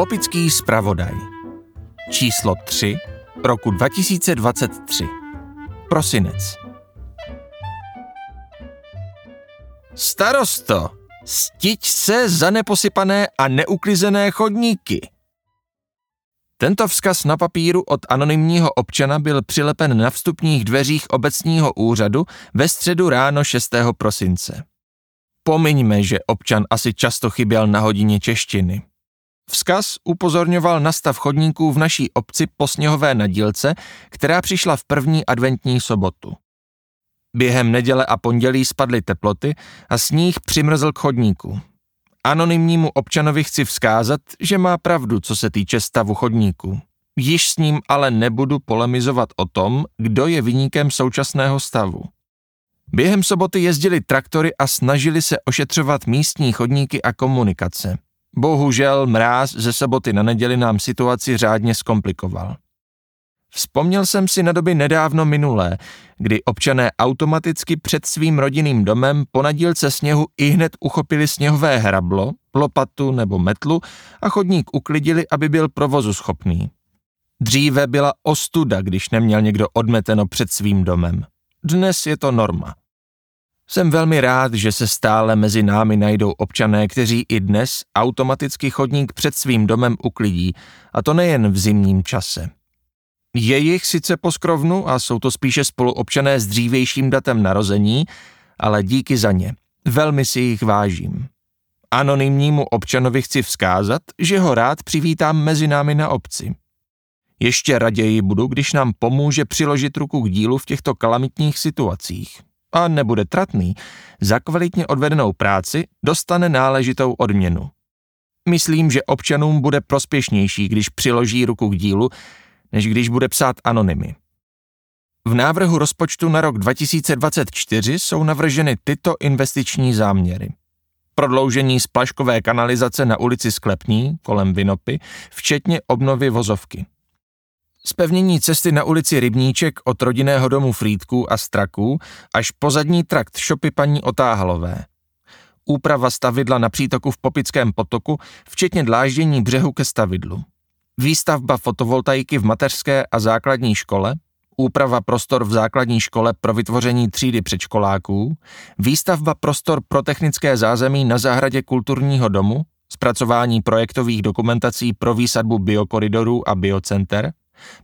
Popický zpravodaj. Číslo 3 roku 2023. Prosinec. Starosto, stiť se za neposypané a neuklizené chodníky. Tento vzkaz na papíru od anonymního občana byl přilepen na vstupních dveřích obecního úřadu ve středu ráno 6. prosince. Pomiňme, že občan asi často chyběl na hodině češtiny. Vzkaz upozorňoval na stav chodníků v naší obci po sněhové nadílce, která přišla v první adventní sobotu. Během neděle a pondělí spadly teploty a sníh přimrzl k chodníku. Anonymnímu občanovi chci vzkázat, že má pravdu, co se týče stavu chodníků. Již s ním ale nebudu polemizovat o tom, kdo je vyníkem současného stavu. Během soboty jezdili traktory a snažili se ošetřovat místní chodníky a komunikace. Bohužel mráz ze soboty na neděli nám situaci řádně zkomplikoval. Vzpomněl jsem si na doby nedávno minulé, kdy občané automaticky před svým rodinným domem po nadílce sněhu i hned uchopili sněhové hrablo, lopatu nebo metlu a chodník uklidili, aby byl provozu schopný. Dříve byla ostuda, když neměl někdo odmeteno před svým domem. Dnes je to norma. Jsem velmi rád, že se stále mezi námi najdou občané, kteří i dnes automaticky chodník před svým domem uklidí, a to nejen v zimním čase. Je jich sice po skrovnu a jsou to spíše spoluobčané s dřívějším datem narození, ale díky za ně. Velmi si jich vážím. Anonymnímu občanovi chci vzkázat, že ho rád přivítám mezi námi na obci. Ještě raději budu, když nám pomůže přiložit ruku k dílu v těchto kalamitních situacích a nebude tratný, za kvalitně odvedenou práci dostane náležitou odměnu. Myslím, že občanům bude prospěšnější, když přiloží ruku k dílu, než když bude psát anonymy. V návrhu rozpočtu na rok 2024 jsou navrženy tyto investiční záměry. Prodloužení splaškové kanalizace na ulici Sklepní kolem Vinopy, včetně obnovy vozovky. Spevnění cesty na ulici Rybníček od rodinného domu Frýdků a Straků až po zadní trakt šopy paní Otáhalové. Úprava stavidla na přítoku v Popickém potoku, včetně dláždění břehu ke stavidlu. Výstavba fotovoltaiky v mateřské a základní škole, úprava prostor v základní škole pro vytvoření třídy předškoláků, výstavba prostor pro technické zázemí na zahradě kulturního domu, zpracování projektových dokumentací pro výsadbu biokoridorů a biocenter,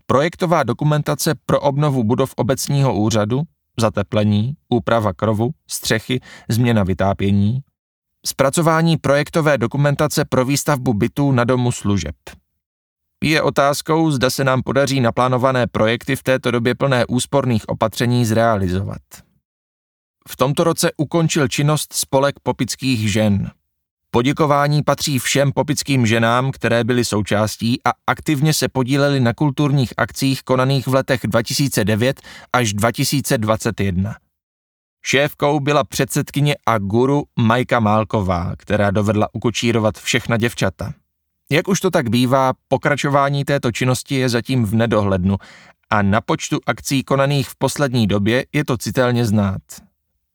projektová dokumentace pro obnovu budov obecního úřadu, zateplení, úprava krovu, střechy, změna vytápění, zpracování projektové dokumentace pro výstavbu bytů na domu služeb. Je otázkou, zda se nám podaří naplánované projekty v této době plné úsporných opatření zrealizovat. V tomto roce ukončil činnost spolek popických žen. Poděkování patří všem popickým ženám, které byly součástí a aktivně se podílely na kulturních akcích konaných v letech 2009 až 2021. Šéfkou byla předsedkyně a guru Majka Málková, která dovedla ukočírovat všechna děvčata. Jak už to tak bývá, pokračování této činnosti je zatím v nedohlednu a na počtu akcí konaných v poslední době je to citelně znát.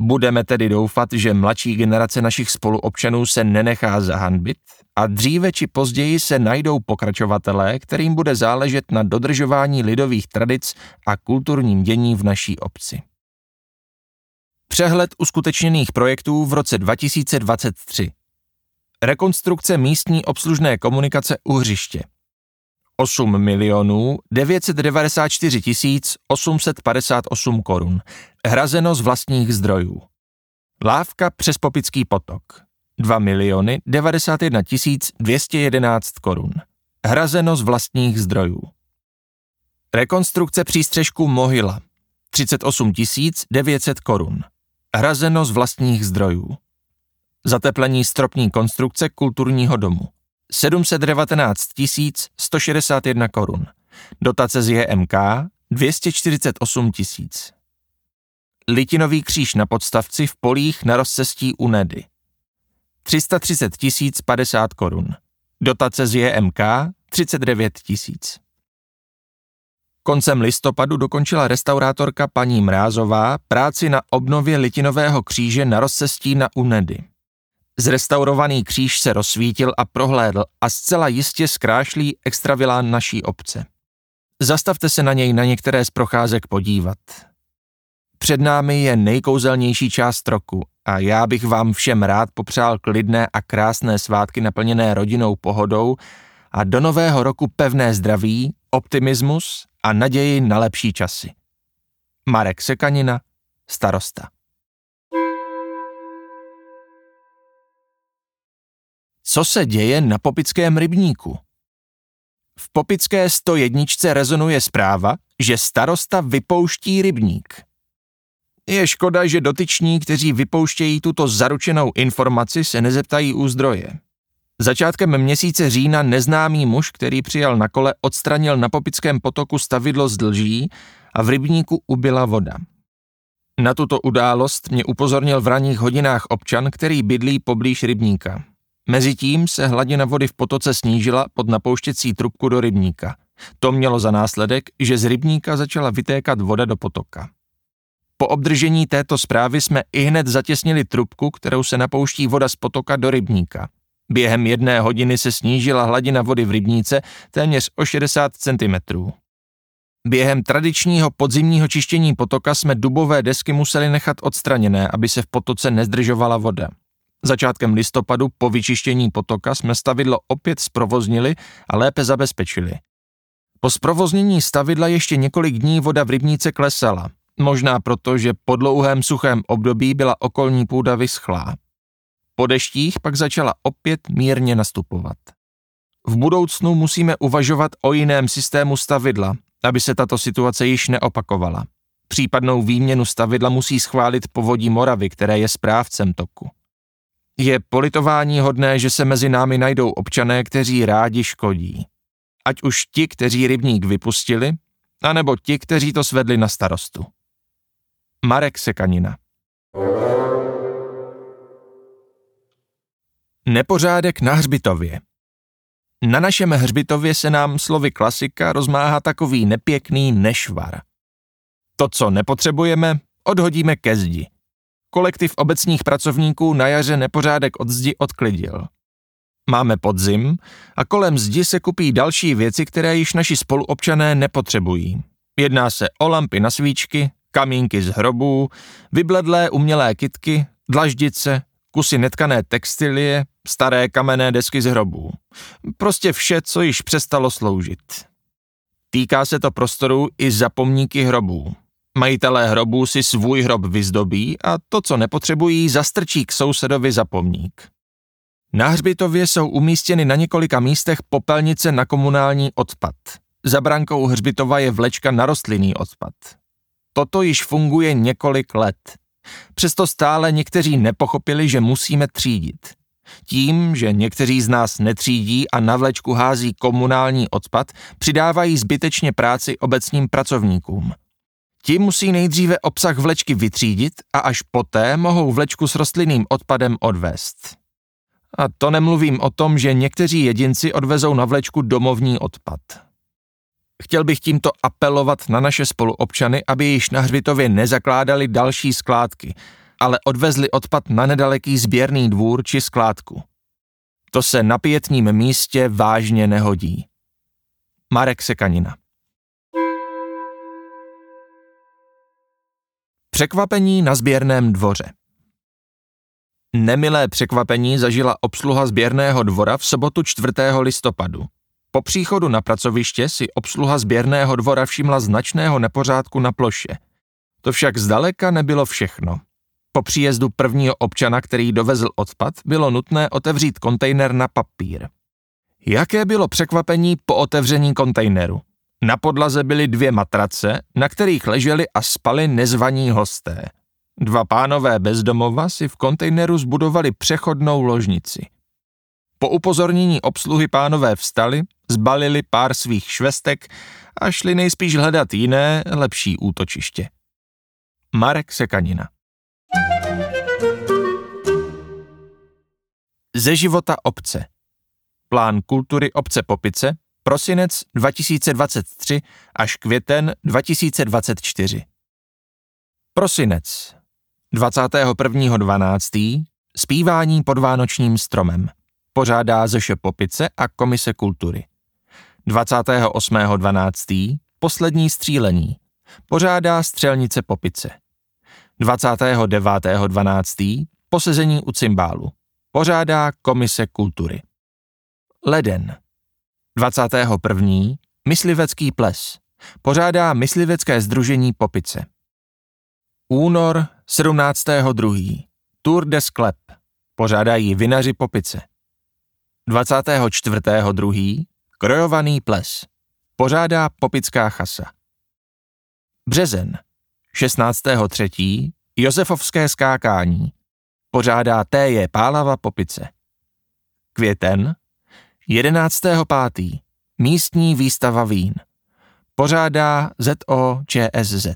Budeme tedy doufat, že mladší generace našich spoluobčanů se nenechá zahanbit a dříve či později se najdou pokračovatelé, kterým bude záležet na dodržování lidových tradic a kulturním dění v naší obci. Přehled uskutečněných projektů v roce 2023 Rekonstrukce místní obslužné komunikace u hřiště. 8 milionů 994 tisíc 858 korun. Hrazeno z vlastních zdrojů. Lávka přes Popický potok. 2 miliony 91 tisíc 211 korun. Hrazeno z vlastních zdrojů. Rekonstrukce přístřežku Mohyla. 38 tisíc 900 korun. Hrazeno z vlastních zdrojů. Zateplení stropní konstrukce kulturního domu. 719 161 korun. Dotace z JMK 248 tisíc. Litinový kříž na podstavci v polích na rozcestí u Nedy. 330 tisíc 50 korun. Dotace z JMK 39 tisíc. Koncem listopadu dokončila restaurátorka paní Mrázová práci na obnově litinového kříže na rozcestí na Unedy. Zrestaurovaný kříž se rozsvítil a prohlédl a zcela jistě zkrášlí extravilán naší obce. Zastavte se na něj na některé z procházek podívat. Před námi je nejkouzelnější část roku a já bych vám všem rád popřál klidné a krásné svátky naplněné rodinou pohodou a do nového roku pevné zdraví, optimismus a naději na lepší časy. Marek Sekanina, starosta. Co se děje na Popickém rybníku? V Popické 101 rezonuje zpráva, že starosta vypouští rybník. Je škoda, že dotyční, kteří vypouštějí tuto zaručenou informaci, se nezeptají u zdroje. Začátkem měsíce října neznámý muž, který přijel na kole, odstranil na Popickém potoku stavidlo z dlží a v rybníku ubila voda. Na tuto událost mě upozornil v ranních hodinách občan, který bydlí poblíž rybníka. Mezitím se hladina vody v potoce snížila pod napouštěcí trubku do rybníka. To mělo za následek, že z rybníka začala vytékat voda do potoka. Po obdržení této zprávy jsme i hned zatěsnili trubku, kterou se napouští voda z potoka do rybníka. Během jedné hodiny se snížila hladina vody v rybníce téměř o 60 cm. Během tradičního podzimního čištění potoka jsme dubové desky museli nechat odstraněné, aby se v potoce nezdržovala voda. Začátkem listopadu po vyčištění potoka jsme stavidlo opět zprovoznili a lépe zabezpečili. Po zprovoznění stavidla ještě několik dní voda v rybníce klesala, možná proto, že po dlouhém suchém období byla okolní půda vyschlá. Po deštích pak začala opět mírně nastupovat. V budoucnu musíme uvažovat o jiném systému stavidla, aby se tato situace již neopakovala. Případnou výměnu stavidla musí schválit povodí Moravy, které je správcem toku. Je politování hodné, že se mezi námi najdou občané, kteří rádi škodí. Ať už ti, kteří rybník vypustili, anebo ti, kteří to svedli na starostu. Marek Sekanina Nepořádek na hřbitově Na našem hřbitově se nám slovy klasika rozmáhá takový nepěkný nešvar. To, co nepotřebujeme, odhodíme ke zdi. Kolektiv obecních pracovníků na jaře nepořádek od zdi odklidil. Máme podzim a kolem zdi se kupí další věci, které již naši spoluobčané nepotřebují. Jedná se o lampy na svíčky, kamínky z hrobů, vybledlé umělé kitky, dlaždice, kusy netkané textilie, staré kamenné desky z hrobů. Prostě vše, co již přestalo sloužit. Týká se to prostoru i zapomníky hrobů. Majitelé hrobů si svůj hrob vyzdobí a to, co nepotřebují, zastrčí k sousedovi zapomník. Na hřbitově jsou umístěny na několika místech popelnice na komunální odpad. Za brankou hřbitova je vlečka na rostlinný odpad. Toto již funguje několik let. Přesto stále někteří nepochopili, že musíme třídit. Tím, že někteří z nás netřídí a na vlečku hází komunální odpad, přidávají zbytečně práci obecním pracovníkům. Ti musí nejdříve obsah vlečky vytřídit a až poté mohou vlečku s rostlinným odpadem odvést. A to nemluvím o tom, že někteří jedinci odvezou na vlečku domovní odpad. Chtěl bych tímto apelovat na naše spoluobčany, aby již na hřbitově nezakládali další skládky, ale odvezli odpad na nedaleký sběrný dvůr či skládku. To se na pětním místě vážně nehodí. Marek Sekanina Překvapení na sběrném dvoře Nemilé překvapení zažila obsluha sběrného dvora v sobotu 4. listopadu. Po příchodu na pracoviště si obsluha sběrného dvora všimla značného nepořádku na ploše. To však zdaleka nebylo všechno. Po příjezdu prvního občana, který dovezl odpad, bylo nutné otevřít kontejner na papír. Jaké bylo překvapení po otevření kontejneru? Na podlaze byly dvě matrace, na kterých leželi a spali nezvaní hosté. Dva pánové bezdomova si v kontejneru zbudovali přechodnou ložnici. Po upozornění obsluhy pánové vstali, zbalili pár svých švestek a šli nejspíš hledat jiné, lepší útočiště. Marek Sekanina Ze života obce Plán kultury obce Popice prosinec 2023 až květen 2024 Prosinec 21.12. Spívání pod Vánočním stromem. Pořádá Zeše Popice a Komise kultury. 28.12. Poslední střílení. Pořádá Střelnice Popice. 29.12. Posezení u cymbálu. Pořádá Komise kultury. Leden. 21. Myslivecký ples. Pořádá Myslivecké združení Popice. Únor 17.2. Tour de Sklep. Pořádají vinaři Popice. 24.2. Krojovaný ples. Pořádá Popická chasa. Březen. 16.3. Josefovské skákání. Pořádá T.J. Pálava Popice. Květen. 11.5. Místní výstava vín. Pořádá ZOČSZ.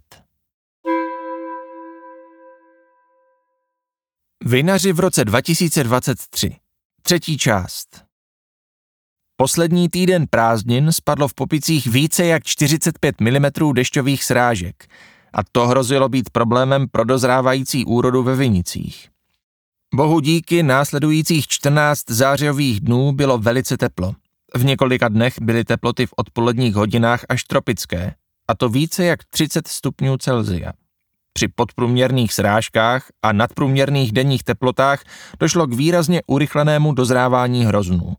Vinaři v roce 2023. Třetí část. Poslední týden prázdnin spadlo v Popicích více jak 45 mm dešťových srážek a to hrozilo být problémem pro dozrávající úrodu ve Vinicích. Bohu díky následujících 14 zářijových dnů bylo velice teplo. V několika dnech byly teploty v odpoledních hodinách až tropické, a to více jak 30 stupňů Celzia. Při podprůměrných srážkách a nadprůměrných denních teplotách došlo k výrazně urychlenému dozrávání hroznů.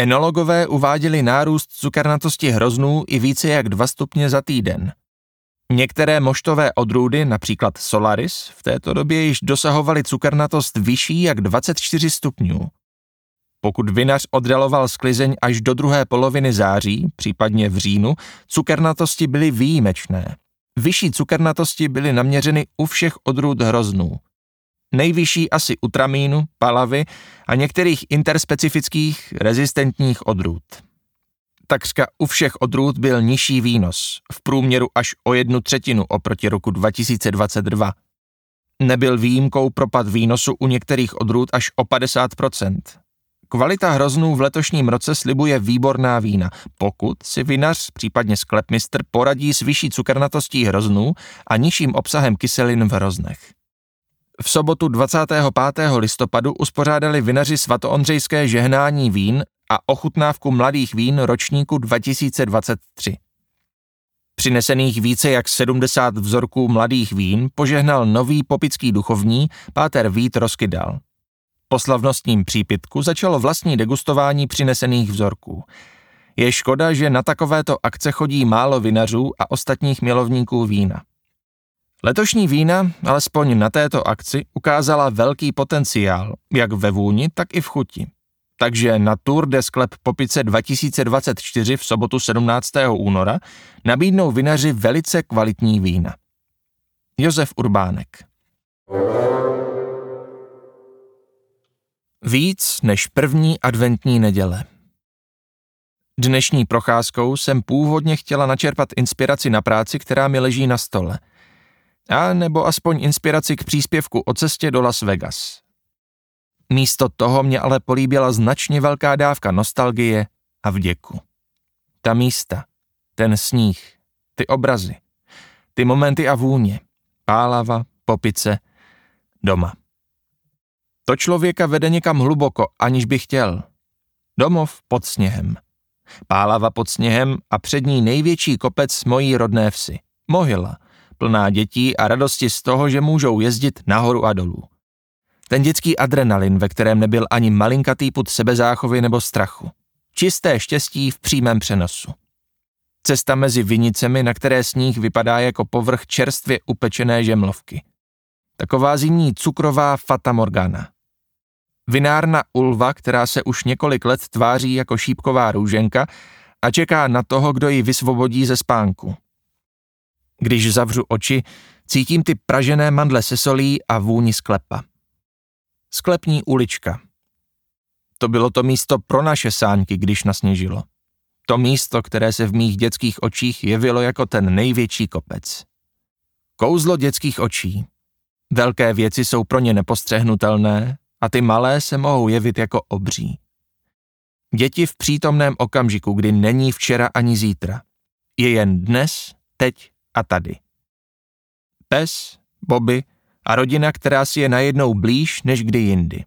Enologové uváděli nárůst cukernatosti hroznů i více jak 2 stupně za týden. Některé moštové odrůdy, například Solaris, v této době již dosahovaly cukernatost vyšší jak 24 stupňů. Pokud vinař oddaloval sklizeň až do druhé poloviny září, případně v říjnu, cukernatosti byly výjimečné. Vyšší cukernatosti byly naměřeny u všech odrůd hroznů. Nejvyšší asi u tramínu, palavy a některých interspecifických rezistentních odrůd. Takřka u všech odrůd byl nižší výnos, v průměru až o jednu třetinu oproti roku 2022. Nebyl výjimkou propad výnosu u některých odrůd až o 50%. Kvalita hroznů v letošním roce slibuje výborná vína, pokud si vinař, případně sklepmistr, poradí s vyšší cukernatostí hroznů a nižším obsahem kyselin v hroznech. V sobotu 25. listopadu uspořádali vinaři svatoondřejské žehnání vín a ochutnávku mladých vín ročníku 2023. Přinesených více jak 70 vzorků mladých vín požehnal nový popický duchovní Páter Vít Roskydal. Po slavnostním přípitku začalo vlastní degustování přinesených vzorků. Je škoda, že na takovéto akce chodí málo vinařů a ostatních milovníků vína. Letošní vína, alespoň na této akci, ukázala velký potenciál, jak ve vůni, tak i v chuti. Takže na Tour de Sklep Popice 2024 v sobotu 17. února nabídnou vinaři velice kvalitní vína. Josef Urbánek Víc než první adventní neděle. Dnešní procházkou jsem původně chtěla načerpat inspiraci na práci, která mi leží na stole. A nebo aspoň inspiraci k příspěvku o cestě do Las Vegas. Místo toho mě ale políbila značně velká dávka nostalgie a vděku. Ta místa, ten sníh, ty obrazy, ty momenty a vůně, pálava, popice, doma. To člověka vede někam hluboko, aniž by chtěl. Domov pod sněhem. Pálava pod sněhem a před ní největší kopec mojí rodné vsi. Mohyla, plná dětí a radosti z toho, že můžou jezdit nahoru a dolů. Ten dětský adrenalin, ve kterém nebyl ani malinkatý put sebezáchovy nebo strachu. Čisté štěstí v přímém přenosu. Cesta mezi vinicemi, na které sníh vypadá jako povrch čerstvě upečené žemlovky. Taková zimní cukrová fata morgana. Vinárna Ulva, která se už několik let tváří jako šípková růženka a čeká na toho, kdo ji vysvobodí ze spánku. Když zavřu oči, cítím ty pražené mandle se solí a vůni sklepa. Sklepní ulička. To bylo to místo pro naše sáňky, když nasněžilo. To místo, které se v mých dětských očích jevilo jako ten největší kopec. Kouzlo dětských očí. Velké věci jsou pro ně nepostřehnutelné a ty malé se mohou jevit jako obří. Děti v přítomném okamžiku, kdy není včera ani zítra. Je jen dnes, teď a tady. Pes, Bobby a rodina, která si je najednou blíž než kdy jindy.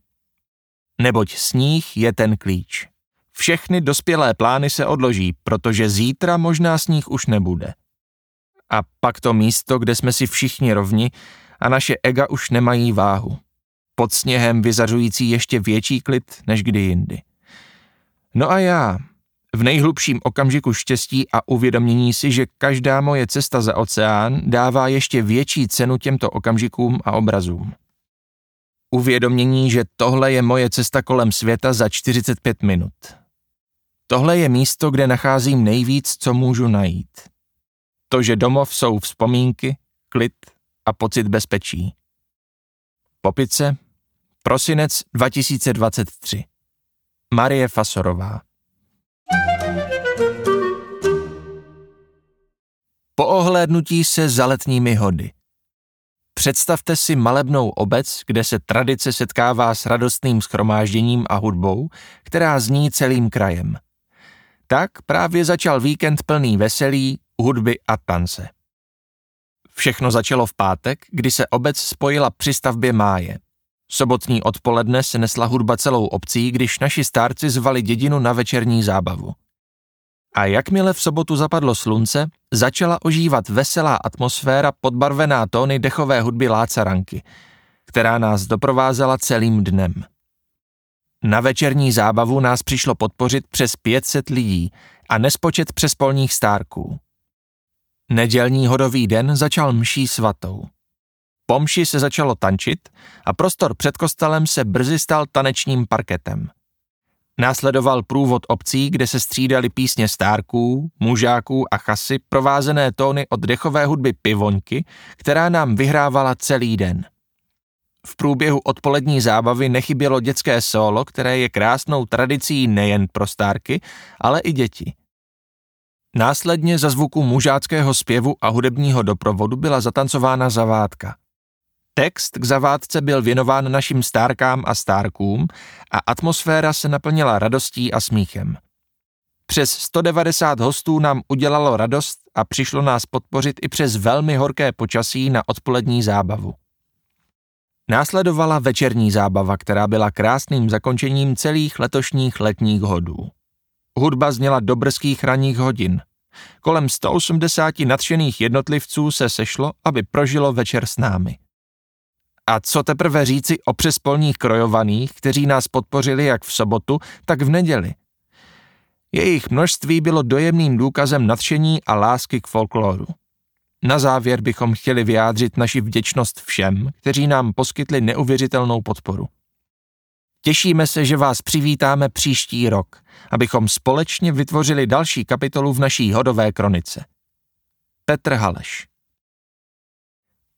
Neboť sníh je ten klíč. Všechny dospělé plány se odloží, protože zítra možná sníh už nebude. A pak to místo, kde jsme si všichni rovni a naše ega už nemají váhu. Pod sněhem vyzařující ještě větší klid než kdy jindy. No a já, v nejhlubším okamžiku štěstí a uvědomění si, že každá moje cesta za oceán dává ještě větší cenu těmto okamžikům a obrazům. Uvědomění, že tohle je moje cesta kolem světa za 45 minut. Tohle je místo, kde nacházím nejvíc, co můžu najít. To, že domov jsou vzpomínky, klid a pocit bezpečí. Popice, prosinec 2023. Marie Fasorová Po ohlédnutí se za letními hody. Představte si malebnou obec, kde se tradice setkává s radostným schromážděním a hudbou, která zní celým krajem. Tak právě začal víkend plný veselí, hudby a tance. Všechno začalo v pátek, kdy se obec spojila při stavbě máje. Sobotní odpoledne se nesla hudba celou obcí, když naši stárci zvali dědinu na večerní zábavu. A jakmile v sobotu zapadlo slunce, začala ožívat veselá atmosféra podbarvená tóny dechové hudby Lácaranky, která nás doprovázela celým dnem. Na večerní zábavu nás přišlo podpořit přes 500 lidí a nespočet přespolních stárků. Nedělní hodový den začal mší svatou. Po mši se začalo tančit a prostor před kostelem se brzy stal tanečním parketem. Následoval průvod obcí, kde se střídali písně stárků, mužáků a chasy, provázené tóny od dechové hudby pivoňky, která nám vyhrávala celý den. V průběhu odpolední zábavy nechybělo dětské solo, které je krásnou tradicí nejen pro stárky, ale i děti. Následně za zvuku mužáckého zpěvu a hudebního doprovodu byla zatancována zavádka. Text k zavádce byl věnován našim stárkám a stárkům a atmosféra se naplnila radostí a smíchem. Přes 190 hostů nám udělalo radost a přišlo nás podpořit i přes velmi horké počasí na odpolední zábavu. Následovala večerní zábava, která byla krásným zakončením celých letošních letních hodů. Hudba zněla do brzkých ranních hodin. Kolem 180 nadšených jednotlivců se sešlo, aby prožilo večer s námi. A co teprve říci o přespolních krojovaných, kteří nás podpořili jak v sobotu, tak v neděli. Jejich množství bylo dojemným důkazem nadšení a lásky k folkloru. Na závěr bychom chtěli vyjádřit naši vděčnost všem, kteří nám poskytli neuvěřitelnou podporu. Těšíme se, že vás přivítáme příští rok, abychom společně vytvořili další kapitolu v naší hodové kronice. Petr Haleš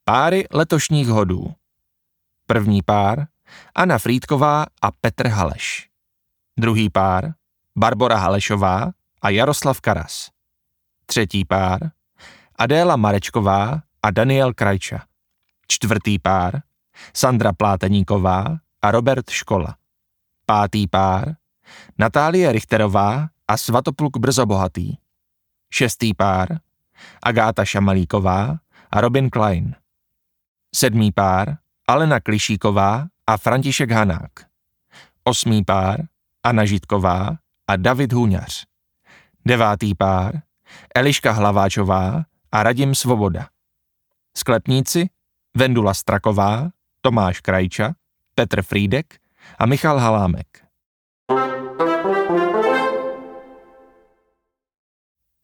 Páry letošních hodů První pár Anna Frýdková a Petr Haleš. Druhý pár Barbora Halešová a Jaroslav Karas. Třetí pár Adéla Marečková a Daniel Krajča. Čtvrtý pár Sandra Pláteníková a Robert Škola. Pátý pár Natálie Richterová a Svatopluk Brzobohatý. Šestý pár Agáta Šamalíková a Robin Klein. Sedmý pár Alena Klišíková a František Hanák. Osmý pár Anna Žitková a David Hůňař. Devátý pár Eliška Hlaváčová a Radim Svoboda. Sklepníci Vendula Straková, Tomáš Krajča, Petr Frídek a Michal Halámek.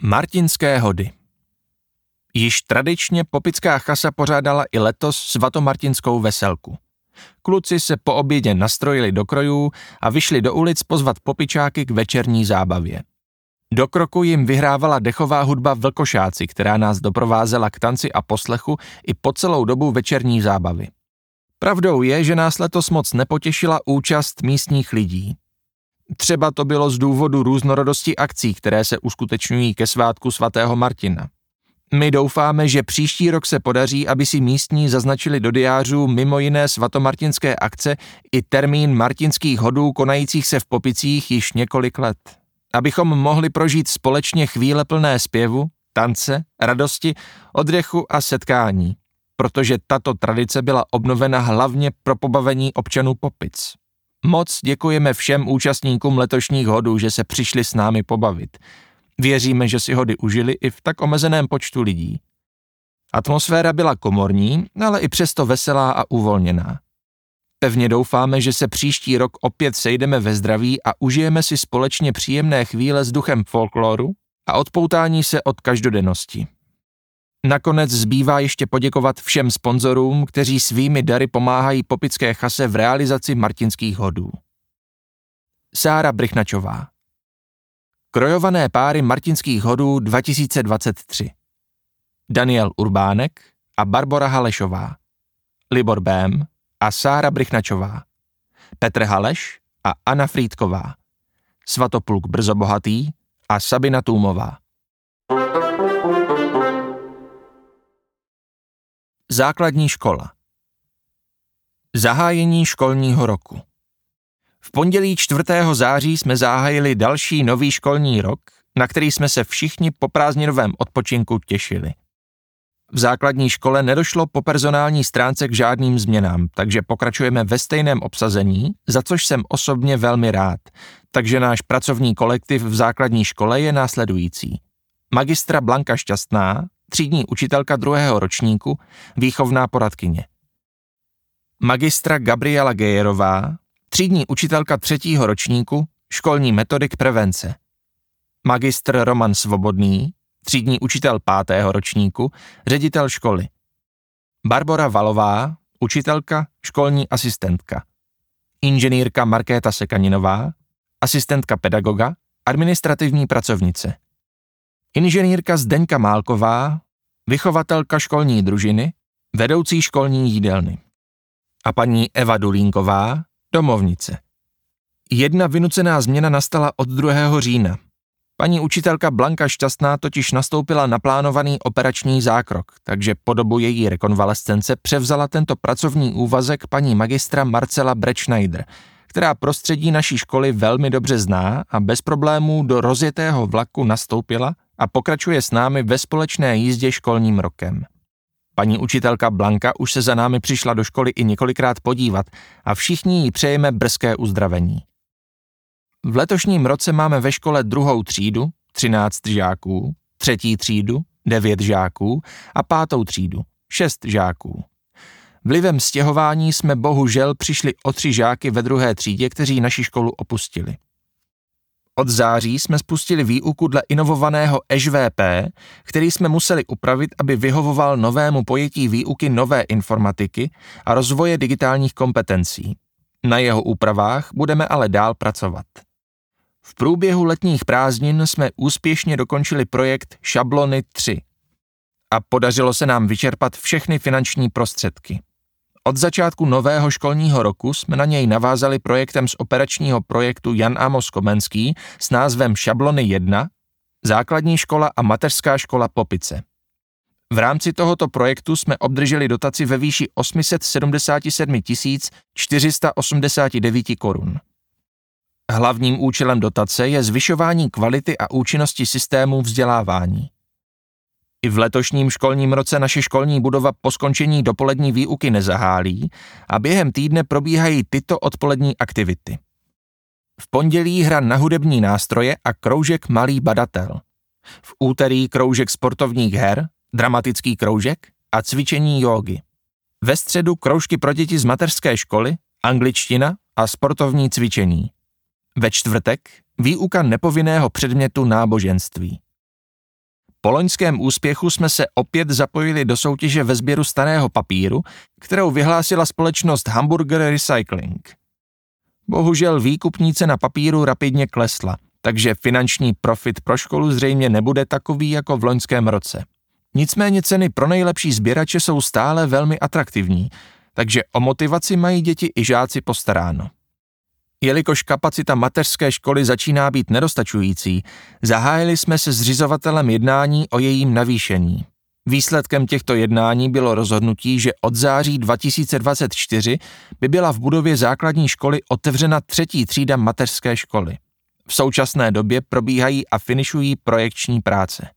Martinské hody Již tradičně Popická chasa pořádala i letos svatomartinskou veselku. Kluci se po obědě nastrojili do krojů a vyšli do ulic pozvat popičáky k večerní zábavě. Do kroku jim vyhrávala dechová hudba Vlkošáci, která nás doprovázela k tanci a poslechu i po celou dobu večerní zábavy. Pravdou je, že nás letos moc nepotěšila účast místních lidí. Třeba to bylo z důvodu různorodosti akcí, které se uskutečňují ke svátku svatého Martina. My doufáme, že příští rok se podaří, aby si místní zaznačili do diářů mimo jiné svatomartinské akce i termín martinských hodů konajících se v Popicích již několik let. Abychom mohli prožít společně chvíle plné zpěvu, tance, radosti, oddechu a setkání. protože tato tradice byla obnovena hlavně pro pobavení občanů Popic. Moc děkujeme všem účastníkům letošních hodů, že se přišli s námi pobavit. Věříme, že si hody užili i v tak omezeném počtu lidí. Atmosféra byla komorní, ale i přesto veselá a uvolněná. Pevně doufáme, že se příští rok opět sejdeme ve zdraví a užijeme si společně příjemné chvíle s duchem folkloru a odpoutání se od každodennosti. Nakonec zbývá ještě poděkovat všem sponzorům, kteří svými dary pomáhají Popické chase v realizaci martinských hodů. Sára Brychnačová Krojované páry martinských hodů 2023 Daniel Urbánek a Barbara Halešová. Libor Bém a Sára Brychnačová Petr Haleš a Anna Frýdková. Svatopluk Brzobohatý a Sabina Tůmová. Základní škola. Zahájení školního roku V pondělí 4. září jsme zahájili další nový školní rok, na který jsme se všichni po prázdninovém odpočinku těšili. V základní škole nedošlo po personální stránce k žádným změnám, takže pokračujeme ve stejném obsazení, za což jsem osobně velmi rád. Takže náš pracovní kolektiv v základní škole je následující. Magistra Blanka Šťastná, třídní učitelka druhého ročníku, výchovná poradkyně. Magistra Gabriela Gejerová, třídní učitelka třetího ročníku, školní metodik prevence. Magistr Roman Svobodný, třídní učitel pátého ročníku, ředitel školy. Barbara Valová, učitelka, školní asistentka. Inženýrka Markéta Sekaninová, asistentka pedagoga, administrativní pracovnice. Inženýrka Zdeňka Málková, vychovatelka školní družiny, vedoucí školní jídelny. A paní Eva Dulínková, domovnice. Jedna vynucená změna nastala od 2. října. Paní učitelka Blanka Šťastná totiž nastoupila na plánovaný operační zákrok, takže po dobu její rekonvalescence převzala tento pracovní úvazek paní magistra Marcela Brečneider, která prostředí naší školy velmi dobře zná a bez problémů do rozjetého vlaku nastoupila a pokračuje s námi ve společné jízdě školním rokem. Paní učitelka Blanka už se za námi přišla do školy i několikrát podívat a všichni jí přejeme brzké uzdravení. V letošním roce máme ve škole druhou třídu, 13 žáků, třetí třídu, 9 žáků a pátou třídu, 6 žáků. Vlivem stěhování jsme bohužel přišli o tři žáky ve druhé třídě, kteří naši školu opustili. Od září jsme spustili výuku dle inovovaného EŽVP, který jsme museli upravit, aby vyhovoval novému pojetí výuky nové informatiky a rozvoje digitálních kompetencí. Na jeho úpravách budeme ale dál pracovat. V průběhu letních prázdnin jsme úspěšně dokončili projekt Šablony 3 a podařilo se nám vyčerpat všechny finanční prostředky. Od začátku nového školního roku jsme na něj navázali projektem z operačního projektu Jan Amos Komenský s názvem Šablony 1, základní škola a mateřská škola Popice. V rámci tohoto projektu jsme obdrželi dotaci ve výši 877 489 korun. Hlavním účelem dotace je zvyšování kvality a účinnosti systému vzdělávání. I v letošním školním roce naše školní budova po skončení dopolední výuky nezahálí a během týdne probíhají tyto odpolední aktivity. V pondělí hra na hudební nástroje a kroužek Malý badatel. V úterý kroužek sportovních her, dramatický kroužek a cvičení jógy. Ve středu kroužky pro děti z mateřské školy, angličtina a sportovní cvičení. Ve čtvrtek výuka nepovinného předmětu náboženství. Po loňském úspěchu jsme se opět zapojili do soutěže ve sběru starého papíru, kterou vyhlásila společnost Hamburger Recycling. Bohužel výkupní cena papíru rapidně klesla, takže finanční profit pro školu zřejmě nebude takový jako v loňském roce. Nicméně ceny pro nejlepší sběrače jsou stále velmi atraktivní, takže o motivaci mají děti i žáci postaráno. Jelikož kapacita mateřské školy začíná být nedostačující, zahájili jsme se zřizovatelem jednání o jejím navýšení. Výsledkem těchto jednání bylo rozhodnutí, že od září 2024 by byla v budově základní školy otevřena třetí třída mateřské školy. V současné době probíhají a finišují projekční práce.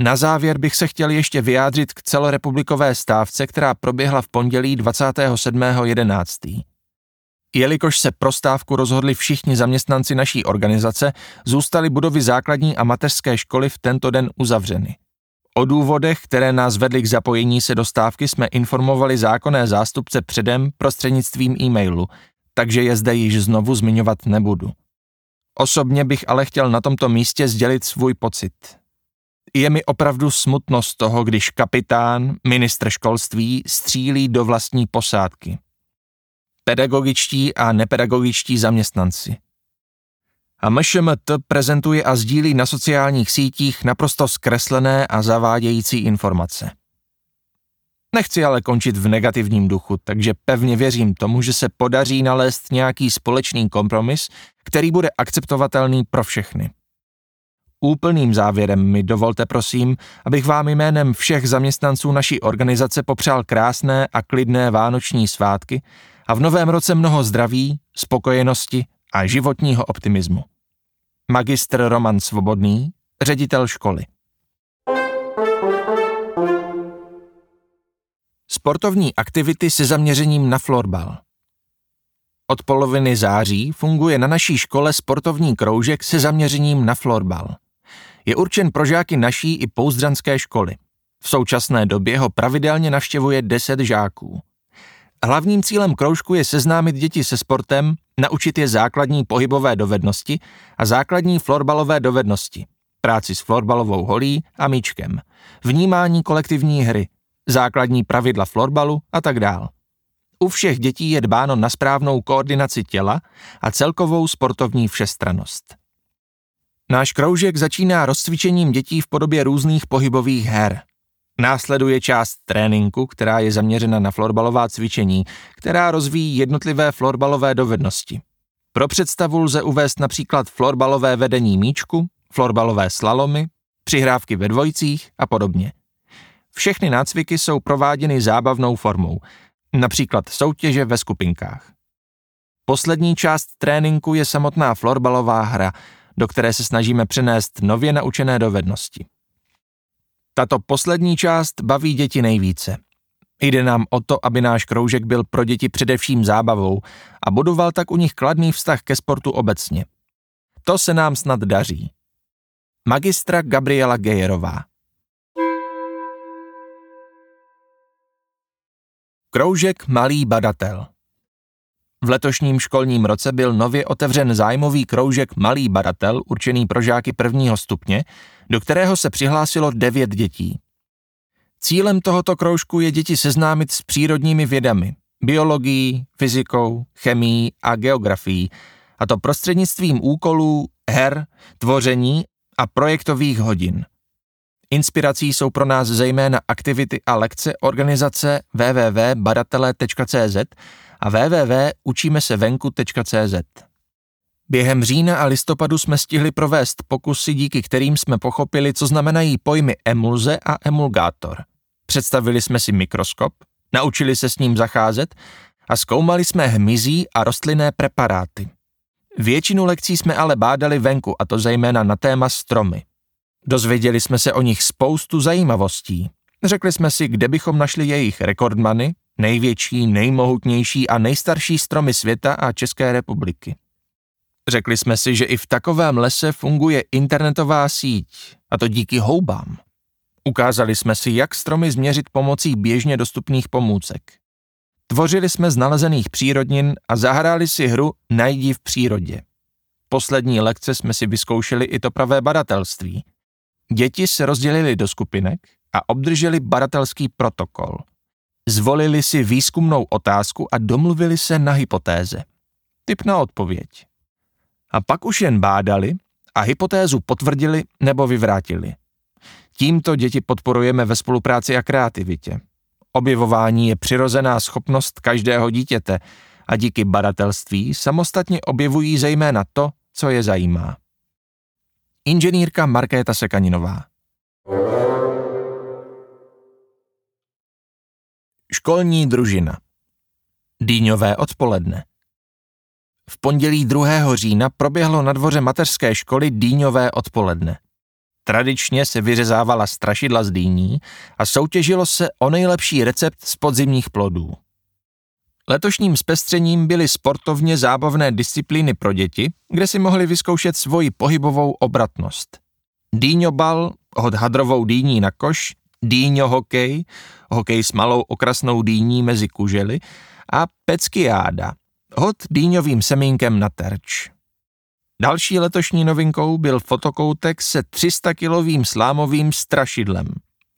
Na závěr bych se chtěl ještě vyjádřit k celorepublikové stávce, která proběhla v pondělí 27.11. Jelikož se pro stávku rozhodli všichni zaměstnanci naší organizace, zůstaly budovy základní a mateřské školy v tento den uzavřeny. O důvodech, které nás vedly k zapojení se do stávky, jsme informovali zákonné zástupce předem prostřednictvím e-mailu, takže je zde již znovu zmiňovat nebudu. Osobně bych ale chtěl na tomto místě sdělit svůj pocit. Je mi opravdu smutno z toho, když kapitán, ministr školství, střílí do vlastní posádky. Pedagogičtí a nepedagogičtí zaměstnanci. A MŠMT prezentuje a sdílí na sociálních sítích naprosto zkreslené a zavádějící informace. Nechci ale končit v negativním duchu, takže pevně věřím tomu, že se podaří nalézt nějaký společný kompromis, který bude akceptovatelný pro všechny. Úplným závěrem mi dovolte prosím, abych vám jménem všech zaměstnanců naší organizace popřál krásné a klidné vánoční svátky a v novém roce mnoho zdraví, spokojenosti a životního optimismu. Magistr Roman Svobodný, ředitel školy. Sportovní aktivity se zaměřením na florbal. Od poloviny září funguje na naší škole sportovní kroužek se zaměřením na florbal. Je určen pro žáky naší i pouzdranské školy. V současné době ho pravidelně navštěvuje 10 žáků. Hlavním cílem kroužku je seznámit děti se sportem, naučit je základní pohybové dovednosti a základní florbalové dovednosti, práci s florbalovou holí a míčkem, vnímání kolektivní hry, základní pravidla florbalu a tak dál. U všech dětí je dbáno na správnou koordinaci těla a celkovou sportovní všestranost. Náš kroužek začíná rozcvičením dětí v podobě různých pohybových her. Následuje část tréninku, která je zaměřena na florbalová cvičení, která rozvíjí jednotlivé florbalové dovednosti. Pro představu lze uvést například florbalové vedení míčku, florbalové slalomy, přihrávky ve dvojicích a podobně. Všechny nácviky jsou prováděny zábavnou formou, například soutěže ve skupinkách. Poslední část tréninku je samotná florbalová hra, do které se snažíme přenést nově naučené dovednosti. Tato poslední část baví děti nejvíce. Jde nám o to, aby náš kroužek byl pro děti především zábavou a budoval tak u nich kladný vztah ke sportu obecně. To se nám snad daří. Magistra Gabriela Gejerová Kroužek Malý badatel V letošním školním roce byl nově otevřen zájmový kroužek Malý badatel určený pro žáky prvního stupně, do kterého se přihlásilo devět dětí. Cílem tohoto kroužku je děti seznámit s přírodními vědami, biologií, fyzikou, chemií a geografií, a to prostřednictvím úkolů, her, tvoření a projektových hodin. Inspirací jsou pro nás zejména aktivity a lekce organizace www.badatele.cz a www.učimesevenku.cz. Během října a listopadu jsme stihli provést pokusy, díky kterým jsme pochopili, co znamenají pojmy emulze a emulgátor. Představili jsme si mikroskop, naučili se s ním zacházet a zkoumali jsme hmyzí a rostlinné preparáty. Většinu lekcí jsme ale bádali venku, a to zejména na téma stromy. Dozvěděli jsme se o nich spoustu zajímavostí. Řekli jsme si, kde bychom našli jejich rekordmany, největší, nejmohutnější a nejstarší stromy světa a České republiky. Řekli jsme si, že i v takovém lese funguje internetová síť, a to díky houbám. Ukázali jsme si, jak stromy změřit pomocí běžně dostupných pomůcek. Tvořili jsme z nalezených přírodnin a zahráli si hru Najdi v přírodě. Poslední lekce jsme si vyzkoušeli i to pravé badatelství – Děti se rozdělili do skupinek a obdrželi badatelský protokol. Zvolili si výzkumnou otázku a domluvili se na hypotéze. Typ na odpověď. A pak už jen bádali a hypotézu potvrdili nebo vyvrátili. Tímto děti podporujeme ve spolupráci a kreativitě. Objevování je přirozená schopnost každého dítěte a díky badatelství samostatně objevují zejména to, co je zajímá inženýrka Markéta Sekaninová. Školní družina Dýňové odpoledne V pondělí 2. října proběhlo na dvoře mateřské školy Dýňové odpoledne. Tradičně se vyřezávala strašidla z dýní a soutěžilo se o nejlepší recept z podzimních plodů. Letošním zpestřením byly sportovně zábavné disciplíny pro děti, kde si mohli vyzkoušet svoji pohybovou obratnost. Dýňobal, hod hadrovou dýní na koš, dýňo hokej, hokej s malou okrasnou dýní mezi kužely a peckiáda, hod dýňovým semínkem na terč. Další letošní novinkou byl fotokoutek se 300-kilovým slámovým strašidlem.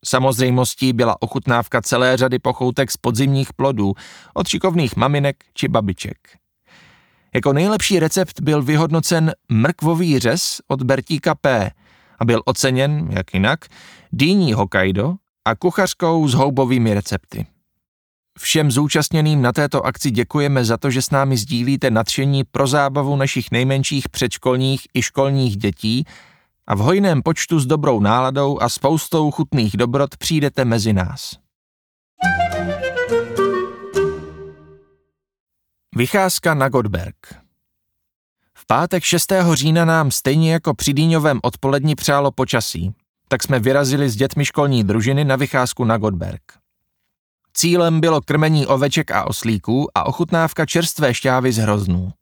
Samozřejmostí byla ochutnávka celé řady pochoutek z podzimních plodů, od šikovných maminek či babiček. Jako nejlepší recept byl vyhodnocen mrkvový řez od Bertíka P. a byl oceněn, jak jinak, dýní Hokkaido a kuchařkou s houbovými recepty. Všem zúčastněným na této akci děkujeme za to, že s námi sdílíte nadšení pro zábavu našich nejmenších předškolních i školních dětí a v hojném počtu s dobrou náladou a spoustou chutných dobrot přijdete mezi nás. Vycházka na Godberg V pátek 6. října nám stejně jako při Dýňovém odpoledni přálo počasí, tak jsme vyrazili s dětmi školní družiny na vycházku na Godberg. Cílem bylo krmení oveček a oslíků a ochutnávka čerstvé šťávy z hroznů.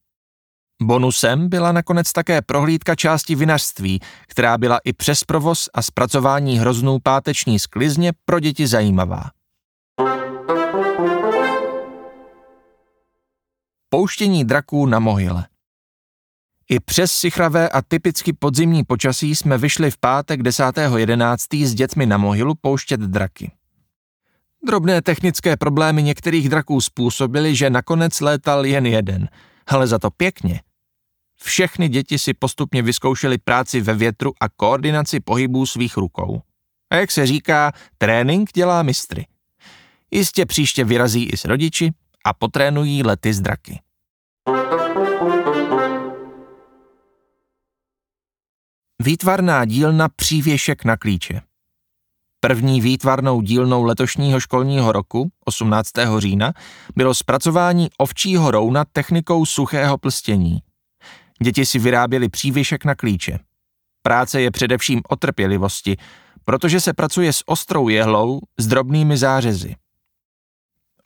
Bonusem byla nakonec také prohlídka části vinařství, která byla i přes provoz a zpracování hroznů páteční sklizně pro děti zajímavá. Pouštění draků na mohyle I přes sichravé a typicky podzimní počasí jsme vyšli v pátek 10.11. s dětmi na mohylu pouštět draky. Drobné technické problémy některých draků způsobily, že nakonec létal jen jeden, ale za to pěkně. Všechny děti si postupně vyzkoušely práci ve větru a koordinaci pohybů svých rukou. A jak se říká, trénink dělá mistry. Jistě příště vyrazí i s rodiči a potrénují lety z draky. Výtvarná dílna přívěšek na klíče. První výtvarnou dílnou letošního školního roku, 18. října, bylo zpracování ovčího rouna technikou suchého plstění. Děti si vyráběly přívěšek na klíče. Práce je především o trpělivosti, protože se pracuje s ostrou jehlou s drobnými zářezy.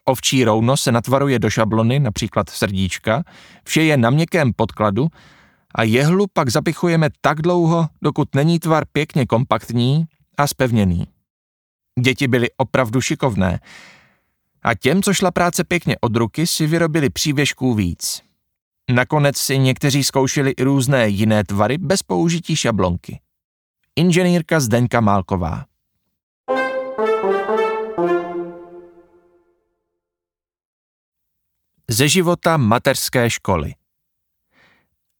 Ovčí rouno se natvaruje do šablony, například srdíčka, vše je na měkkém podkladu a jehlu pak zapichujeme tak dlouho, dokud není tvar pěkně kompaktní a spevněný. Děti byly opravdu šikovné a těm, co šla práce pěkně od ruky, si vyrobili přívěšků víc. Nakonec si někteří zkoušeli i různé jiné tvary bez použití šablonky. Inženýrka Zdeňka Málková. Ze života mateřské školy.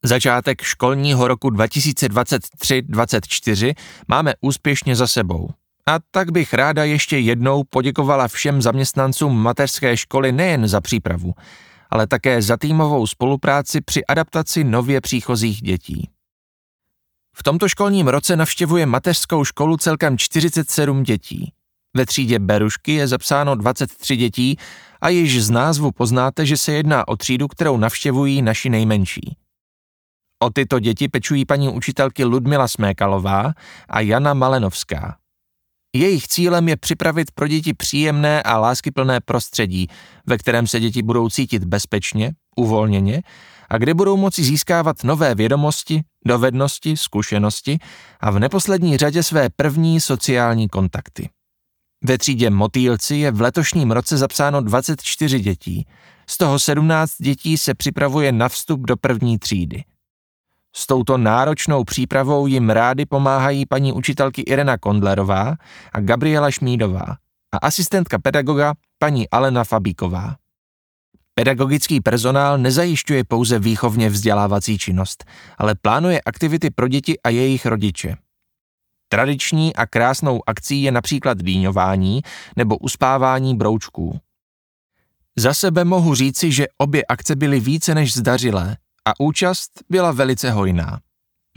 Začátek školního roku 2023-24 máme úspěšně za sebou. A tak bych ráda ještě jednou poděkovala všem zaměstnancům mateřské školy nejen za přípravu, ale také za týmovou spolupráci při adaptaci nově příchozích dětí. V tomto školním roce navštěvuje mateřskou školu celkem 47 dětí. Ve třídě Berušky je zapsáno 23 dětí a již z názvu poznáte, že se jedná o třídu, kterou navštěvují naši nejmenší. O tyto děti pečují paní učitelky Ludmila Smékalová a Jana Malenovská. Jejich cílem je připravit pro děti příjemné a láskyplné prostředí, ve kterém se děti budou cítit bezpečně, uvolněně a kde budou moci získávat nové vědomosti, dovednosti, zkušenosti a v neposlední řadě své první sociální kontakty. Ve třídě Motýlci je v letošním roce zapsáno 24 dětí, z toho 17 dětí se připravuje na vstup do první třídy. S touto náročnou přípravou jim rády pomáhají paní učitelky Irena Kondlerová a Gabriela Šmídová a asistentka pedagoga paní Alena Fabíková. Pedagogický personál nezajišťuje pouze výchovně vzdělávací činnost, ale plánuje aktivity pro děti a jejich rodiče. Tradiční a krásnou akcí je například dýňování nebo uspávání broučků. Za sebe mohu říci, že obě akce byly více než zdařilé a účast byla velice hojná.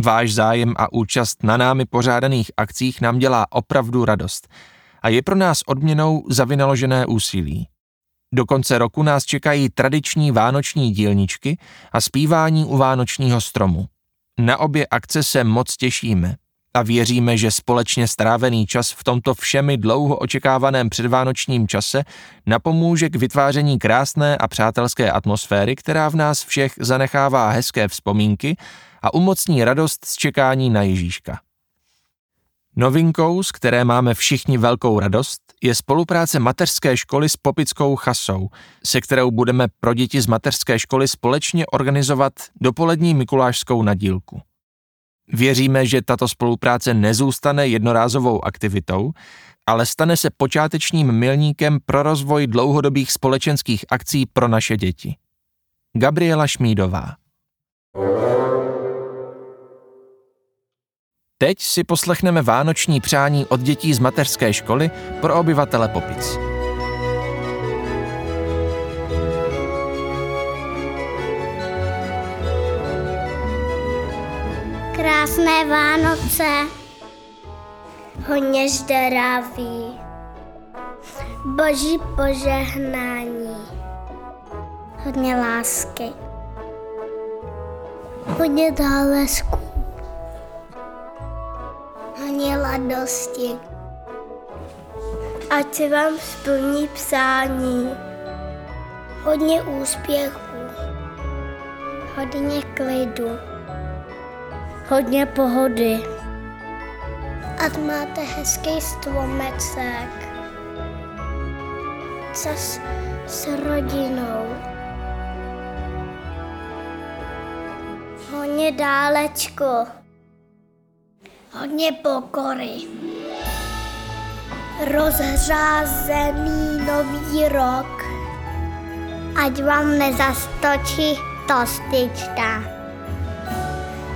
Váš zájem a účast na námi pořádaných akcích nám dělá opravdu radost a je pro nás odměnou za vynaložené úsilí. Do konce roku nás čekají tradiční vánoční dílničky a zpívání u vánočního stromu. Na obě akce se moc těšíme. A věříme, že společně strávený čas v tomto všemi dlouho očekávaném předvánočním čase napomůže k vytváření krásné a přátelské atmosféry, která v nás všech zanechává hezké vzpomínky a umocní radost z čekání na Ježíška. Novinkou, z které máme všichni velkou radost, je spolupráce mateřské školy s Popickou chasou, se kterou budeme pro děti z mateřské školy společně organizovat dopolední mikulášskou nadílku. Věříme, že tato spolupráce nezůstane jednorázovou aktivitou, ale stane se počátečním milníkem pro rozvoj dlouhodobých společenských akcí pro naše děti. Gabriela Šmídová Teď si poslechneme vánoční přání od dětí z mateřské školy pro obyvatele Popic. Krásné Vánoce, hodně zdraví, boží požehnání, hodně lásky, hodně dálesků, hodně radosti. Ať se vám splní přání, hodně úspěchů, hodně klidu hodně pohody. Ať máte hezký stromeček. Čas s rodinou. Hodně dálečko. Hodně pokory. Rozřázený nový rok. Ať vám nezastočí tostička.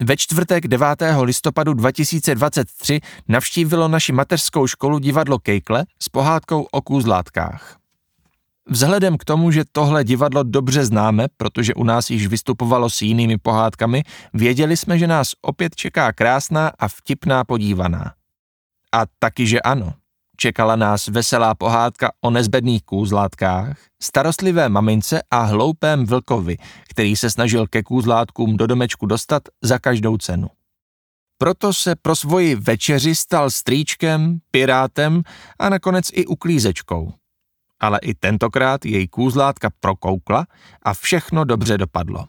ve čtvrtek 9. listopadu 2023 navštívilo naši mateřskou školu divadlo Kejkle s pohádkou o kůzlátkách. Vzhledem k tomu, že tohle divadlo dobře známe, protože u nás již vystupovalo s jinými pohádkami, věděli jsme, že nás opět čeká krásná a vtipná podívaná. A taky, že ano čekala nás veselá pohádka o nezbedných kůzlátkách, starostlivé mamince a hloupém vlkovi, který se snažil ke kůzlátkům do domečku dostat za každou cenu. Proto se pro svoji večeři stal strýčkem, pirátem a nakonec i uklízečkou. Ale i tentokrát její kůzlátka prokoukla a všechno dobře dopadlo.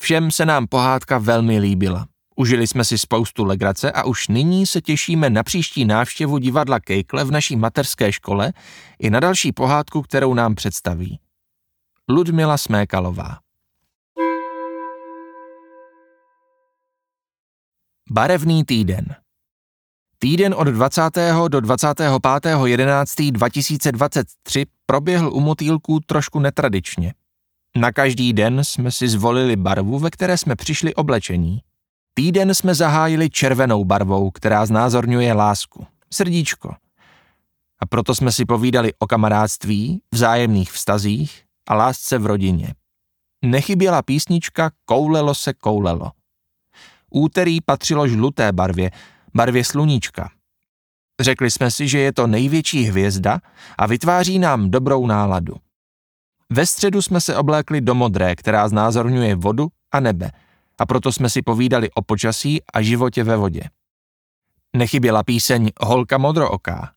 Všem se nám pohádka velmi líbila. Užili jsme si spoustu legrace a už nyní se těšíme na příští návštěvu divadla Kejkle v naší mateřské škole i na další pohádku, kterou nám představí. Ludmila Smékalová Barevný týden Týden od 20. do 25. 11. 2023 proběhl u motýlků trošku netradičně. Na každý den jsme si zvolili barvu, ve které jsme přišli oblečení. Týden jsme zahájili červenou barvou, která znázorňuje lásku, srdíčko. A proto jsme si povídali o kamarádství, vzájemných vztazích a lásce v rodině. Nechyběla písnička Koulelo se koulelo. Úterý patřilo žluté barvě, barvě sluníčka. Řekli jsme si, že je to největší hvězda a vytváří nám dobrou náladu. Ve středu jsme se oblékli do modré, která znázorňuje vodu a nebe – a proto jsme si povídali o počasí a životě ve vodě. Nechyběla píseň Holka modrooká.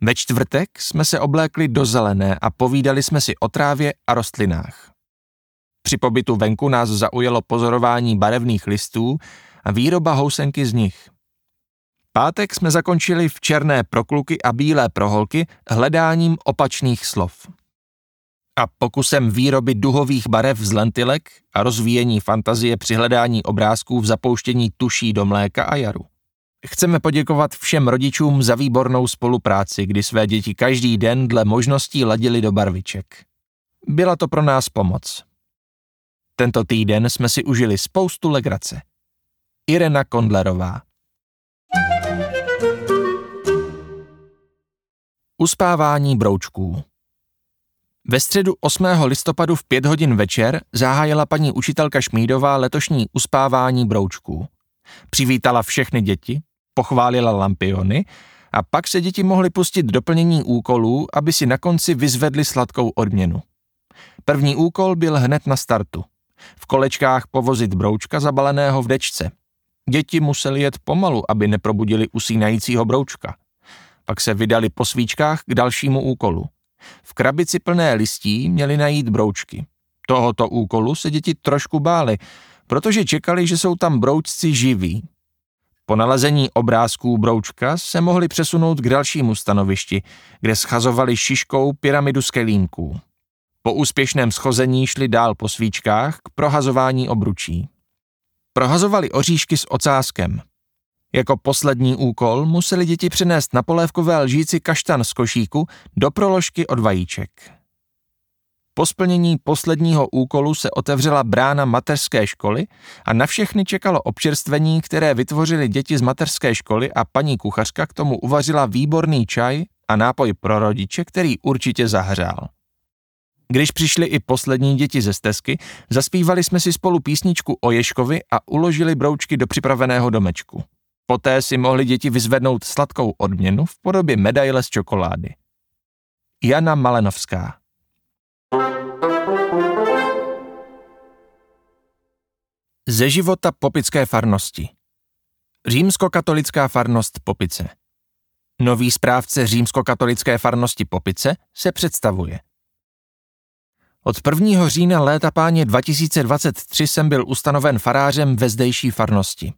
Ve čtvrtek jsme se oblékli do zelené a povídali jsme si o trávě a rostlinách. Při pobytu venku nás zaujalo pozorování barevných listů a výroba housenky z nich. Pátek jsme zakončili v černé prokluky a bílé proholky hledáním opačných slov a pokusem výroby duhových barev z lentilek a rozvíjení fantazie při hledání obrázků v zapouštění tuší do mléka a jaru. Chceme poděkovat všem rodičům za výbornou spolupráci, kdy své děti každý den dle možností ladili do barviček. Byla to pro nás pomoc. Tento týden jsme si užili spoustu legrace. Irena Kondlerová Uspávání broučků Ve středu 8. listopadu v 5 hodin večer zahájila paní učitelka Šmídová letošní uspávání broučků. Přivítala všechny děti, pochválila lampiony a pak se děti mohly pustit doplnění úkolů, aby si na konci vyzvedli sladkou odměnu. První úkol byl hned na startu. V kolečkách povozit broučka zabaleného v dečce. Děti museli jet pomalu, aby neprobudili usínajícího broučka. Pak se vydali po svíčkách k dalšímu úkolu. V krabici plné listí měli najít broučky. Tohoto úkolu se děti trošku bály, protože čekali, že jsou tam broučci živí. Po nalezení obrázků broučka se mohli přesunout k dalšímu stanovišti, kde schazovali šiškou pyramidu skelínků. Po úspěšném schození šli dál po svíčkách k prohazování obručí. Prohazovali oříšky s ocáskem. Jako poslední úkol museli děti přinést na polévkové lžíci kaštan z košíku do proložky od vajíček. Po splnění posledního úkolu se otevřela brána mateřské školy a na všechny čekalo občerstvení, které vytvořili děti z mateřské školy a paní kuchařka k tomu uvařila výborný čaj a nápoj pro rodiče, který určitě zahřál. Když přišli i poslední děti ze stezky, zaspívali jsme si spolu písničku o Ješkovi a uložili broučky do připraveného domečku. Poté si mohli děti vyzvednout sladkou odměnu v podobě medaile z čokolády. Jana Malenovská Ze života Popické farnosti Římskokatolická farnost Popice Nový správce římskokatolické farnosti Popice se představuje. Od 1. října léta páně 2023 jsem byl ustanoven farářem ve zdejší farnosti.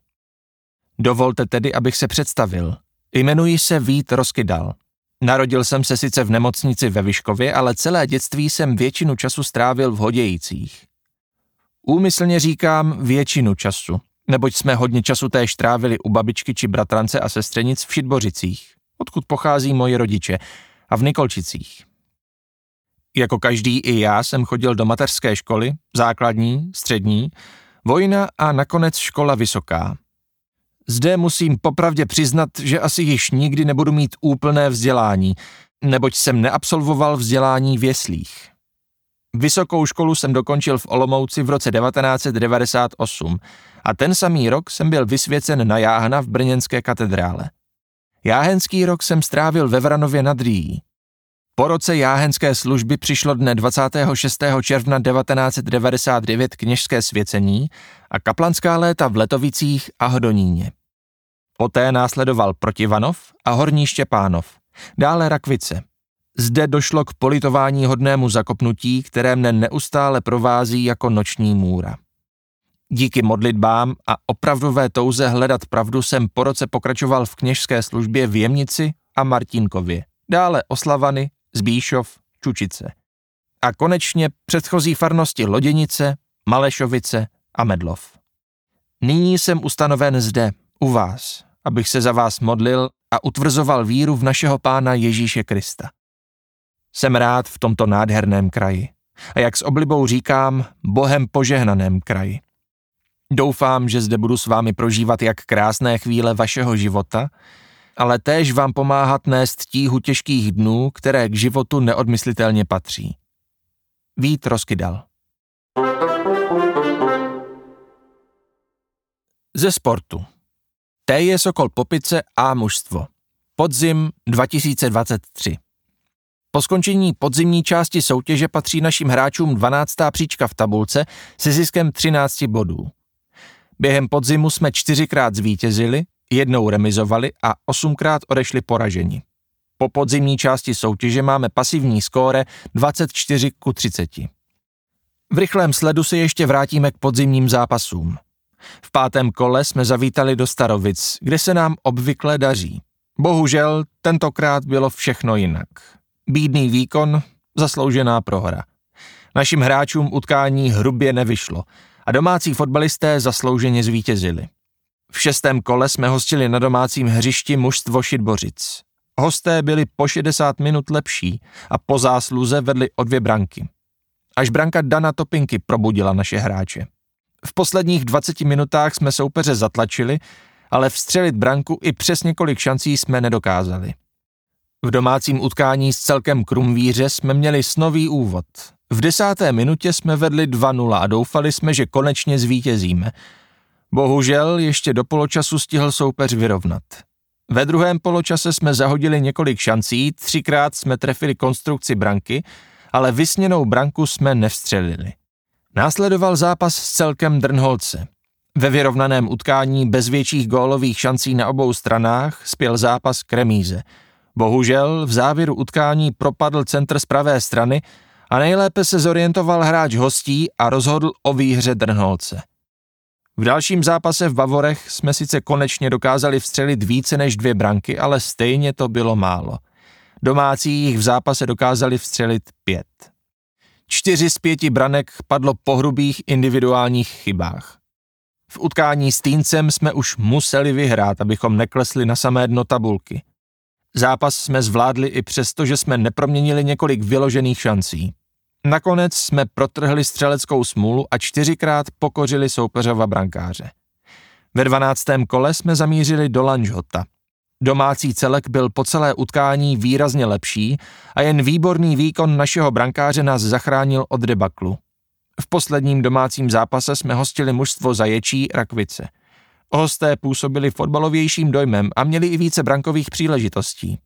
Dovolte tedy, abych se představil. Jmenuji se Vít Roskydal. Narodil jsem se sice v nemocnici ve Vyškově, ale celé dětství jsem většinu času strávil v Hodějících. Úmyslně říkám většinu času, neboť jsme hodně času též trávili u babičky či bratrance a sestřenic v Šitbořicích, odkud pochází moji rodiče, a v Nikolčicích. Jako každý i já jsem chodil do mateřské školy, základní, střední, vojna a nakonec škola vysoká. Zde musím popravdě přiznat, že asi již nikdy nebudu mít úplné vzdělání, neboť jsem neabsolvoval vzdělání v jeslích. Vysokou školu jsem dokončil v Olomouci v roce 1998 a ten samý rok jsem byl vysvěcen na Jáhna v Brněnské katedrále. Jáhenský rok jsem strávil ve Vranově nad Rýjí. Po roce jáhenské služby přišlo dne 26. června 1999 kněžské svěcení a kaplanská léta v Letovicích a Hodoníně. Poté následoval Protivanov a Horní Štěpánov, dále Rakvice. Zde došlo k politování hodnému zakopnutí, které mne neustále provází jako noční můra. Díky modlitbám a opravdové touze hledat pravdu jsem po roce pokračoval v kněžské službě v Jemnici a Martinkově, dále Oslavany, Zbíšov, Čučice. A konečně předchozí farnosti Loděnice, Malešovice a Medlov. Nyní jsem ustanoven zde, u vás, abych se za vás modlil a utvrzoval víru v našeho Pána Ježíše Krista. Jsem rád v tomto nádherném kraji a jak s oblibou říkám, Bohem požehnaném kraji. Doufám, že zde budu s vámi prožívat jak krásné chvíle vašeho života, ale též vám pomáhat nést tíhu těžkých dnů, které k životu neodmyslitelně patří. Vít Roskydal Ze sportu je Sokol Popice A mužstvo. Podzim 2023 po skončení podzimní části soutěže patří našim hráčům 12. příčka v tabulce se ziskem 13 bodů. Během podzimu jsme čtyřikrát zvítězili, jednou remizovali a osmkrát odešli poraženi. Po podzimní části soutěže máme pasivní skóre 24 ku 30. V rychlém sledu se ještě vrátíme k podzimním zápasům. V pátém kole jsme zavítali do Starovic, kde se nám obvykle daří. Bohužel tentokrát bylo všechno jinak. Bídný výkon, zasloužená prohra. Našim hráčům utkání hrubě nevyšlo a domácí fotbalisté zaslouženě zvítězili. V šestém kole jsme hostili na domácím hřišti mužstvo Šitbořic. Hosté byli po 60 minut lepší a po zásluze vedli o dvě branky. Až branka Dana Topinky probudila naše hráče. V posledních 20 minutách jsme soupeře zatlačili, ale vstřelit branku i přes několik šancí jsme nedokázali. V domácím utkání s celkem Krumvíře jsme měli snový úvod. V desáté minutě jsme vedli 2-0 a doufali jsme, že konečně zvítězíme. Bohužel ještě do poločasu stihl soupeř vyrovnat. Ve druhém poločase jsme zahodili několik šancí, třikrát jsme trefili konstrukci branky, ale vysněnou branku jsme nevstřelili. Následoval zápas s celkem Drnholce. Ve vyrovnaném utkání bez větších gólových šancí na obou stranách spěl zápas k remíze. Bohužel v závěru utkání propadl centr z pravé strany a nejlépe se zorientoval hráč hostí a rozhodl o výhře Drnholce. V dalším zápase v Bavorech jsme sice konečně dokázali vstřelit více než dvě branky, ale stejně to bylo málo. Domácí jich v zápase dokázali vstřelit pět. Čtyři z pěti branek padlo po hrubých individuálních chybách. V utkání s Týncem jsme už museli vyhrát, abychom neklesli na samé dno tabulky. Zápas jsme zvládli i přesto, že jsme neproměnili několik vyložených šancí. Nakonec jsme protrhli střeleckou smůlu a čtyřikrát pokořili soupeřova brankáře. Ve dvanáctém kole jsme zamířili do Lanžhota. Domácí celek byl po celé utkání výrazně lepší a jen výborný výkon našeho brankáře nás zachránil od debaklu. V posledním domácím zápase jsme hostili mužstvo Zaječí Rakvice. Hosté působili fotbalovějším dojmem a měli i více brankových příležitostí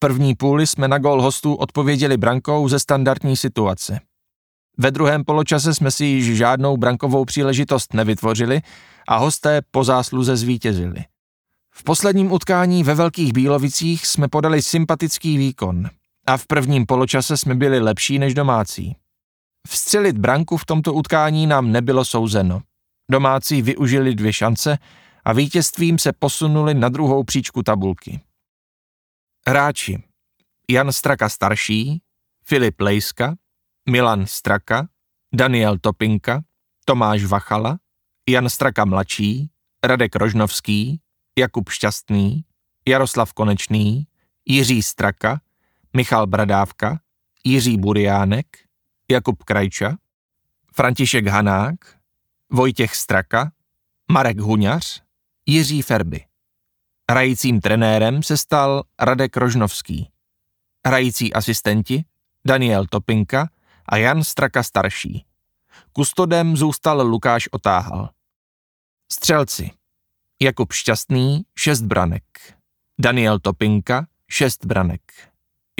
první půli jsme na gol hostů odpověděli brankou ze standardní situace. Ve druhém poločase jsme si již žádnou brankovou příležitost nevytvořili a hosté po zásluze zvítězili. V posledním utkání ve Velkých Bílovicích jsme podali sympatický výkon a v prvním poločase jsme byli lepší než domácí. Vstřelit branku v tomto utkání nám nebylo souzeno. Domácí využili dvě šance a vítězstvím se posunuli na druhou příčku tabulky. Hráči Jan Straka starší, Filip Lejska, Milan Straka, Daniel Topinka, Tomáš Vachala, Jan Straka mladší, Radek Rožnovský, Jakub Šťastný, Jaroslav Konečný, Jiří Straka, Michal Bradávka, Jiří Buriánek, Jakub Krajča, František Hanák, Vojtěch Straka, Marek Huňař, Jiří Ferby. Hrajícím trenérem se stal Radek Rožnovský. Hrající asistenti Daniel Topinka a Jan Straka starší. Kustodem zůstal Lukáš Otáhal. Střelci Jakub Šťastný, 6 branek. Daniel Topinka, 6 branek.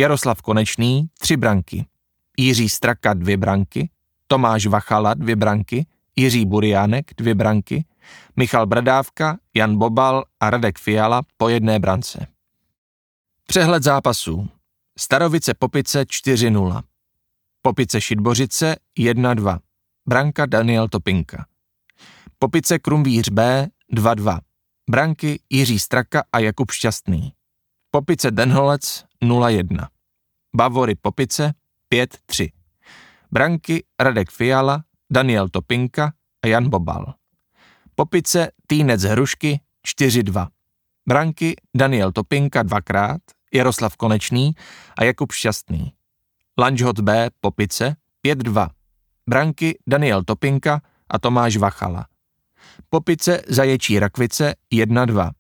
Jaroslav Konečný, 3 branky. Jiří Straka, 2 branky. Tomáš Vachala, 2 branky. Jiří Buriánek, 2 branky. Michal Bradávka, Jan Bobal a Radek Fiala po jedné brance. Přehled zápasů. Starovice Popice 4-0. Popice Šitbořice 1-2. Branka Daniel Topinka. Popice Krumvíř B 2-2. Branky Jiří Straka a Jakub Šťastný. Popice Denholec 0-1. Bavory Popice 5-3. Branky Radek Fiala, Daniel Topinka a Jan Bobal. Popice Týnec Hrušky 4-2. Branky Daniel Topinka dvakrát, Jaroslav Konečný a Jakub Šťastný. Lanžhot B Popice 5-2. Branky Daniel Topinka a Tomáš Vachala. Popice Zaječí Rakvice 1-2.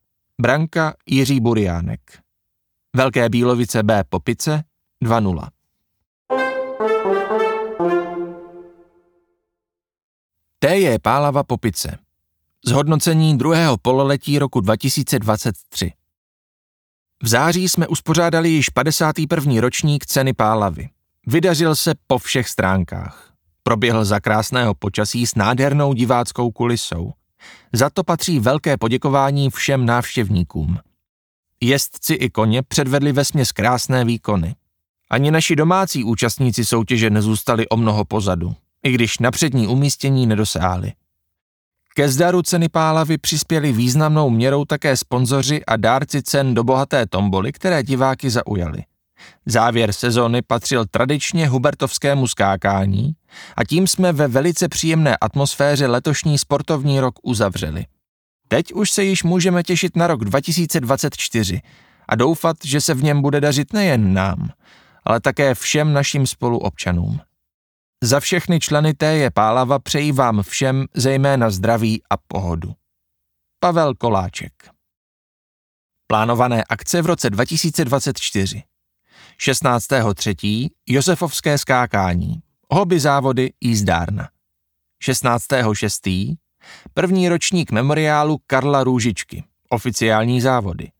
Branka Jiří Buriánek. Velké Bílovice B Popice 2-0. T je Pálava Popice. Zhodnocení druhého pololetí roku 2023. V září jsme uspořádali již 51. ročník ceny Pálavy. Vydařil se po všech stránkách. Proběhl za krásného počasí s nádhernou diváckou kulisou. Za to patří velké poděkování všem návštěvníkům. Jezdci i koně předvedli vesměs krásné výkony. Ani naši domácí účastníci soutěže nezůstali o mnoho pozadu, i když na přední umístění nedosáhli. Ke zdaru ceny Pálavy přispěli významnou měrou také sponzoři a dárci cen do bohaté tomboly, které diváky zaujaly. Závěr sezóny patřil tradičně hubertovskému skákání a tím jsme ve velice příjemné atmosféře letošní sportovní rok uzavřeli. Teď už se již můžeme těšit na rok 2024 a doufat, že se v něm bude dařit nejen nám, ale také všem našim spoluobčanům. Za všechny členy té je Pálava přeji vám všem zejména zdraví a pohodu. Pavel Koláček Plánované akce v roce 2024 16.3. Josefovské skákání, hobby závody jízdárna. 16.6. První ročník memoriálu Karla Růžičky, oficiální závody.